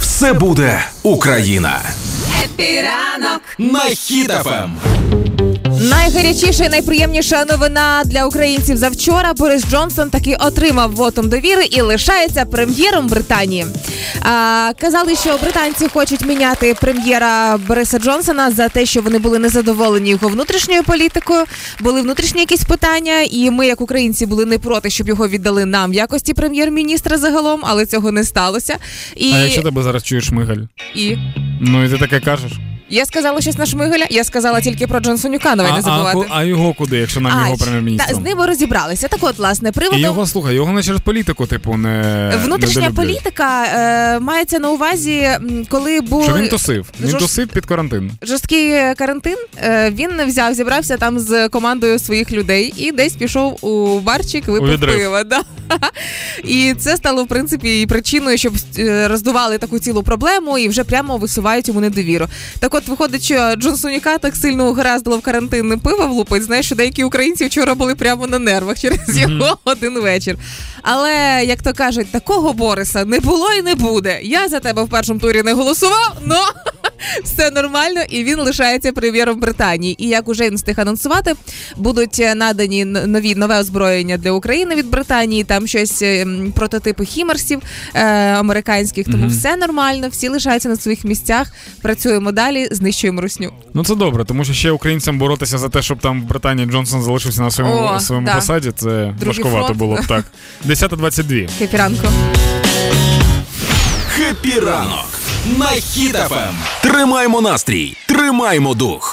Все буде Україна. Happy ранок На Ем. Хіт FM. Найгарячіша і найприємніша новина для українців за вчора. Борис Джонсон таки отримав вотум довіри і лишається прем'єром Британії. А, казали, що британці хочуть міняти прем'єра Бориса Джонсона за те, що вони були незадоволені його внутрішньою політикою. Були внутрішні якісь питання, і ми, як українці, були не проти, щоб його віддали нам в якості прем'єр-міністра загалом, але цього не сталося. І, А якщо тебе зараз чуєш Шмигаль? і Ну і ти таке кажеш. Я сказала щось на Шмигаля. Я сказала тільки про Джонсонюка. Давай не забувати. ку- а його куди, якщо нам його А, та, прем'єр-міністром? з ними розібралися. Так от, власне, приводом І його слухай, його не через політику, типу, не внутрішня не політика е, мається на увазі, коли був Що він тусив? Він Жорст- тусив під карантин. жорсткий карантин. е, він взяв, зібрався там з командою своїх людей і десь пішов у барчик, випив пиво. Да. І це стало в принципі і причиною, щоб е, роздували таку цілу проблему і вже прямо висувають йому недовіру. Так от виходить, що Джонсоніка так сильно угораздило в карантин пиво влупить, знаєш, що деякі українці вчора були прямо на нервах через його один вечір. Але як то кажуть, такого Бориса не було і не буде. Я за тебе в першому турі не голосував, но все нормально, і він лишається прем'єром Британії. І як уже він встиг анонсувати, будуть е, надані нові нове озброєння для України від Британії. Там щось е, прототипи хаймарсів е, американських. Тому все нормально, всі лишаються на своїх місцях. Працюємо далі, знищуємо русню. Ну це добре, тому що ще українцям боротися за те, щоб там в Британії Джонсон залишився на своєму О, своєму да. посаді, це Другий важкувато фронт. було б так. 10.22. Happy ранок. Happy ранок. На Хіт FM. Тримаймо настрій, тримаймо дух.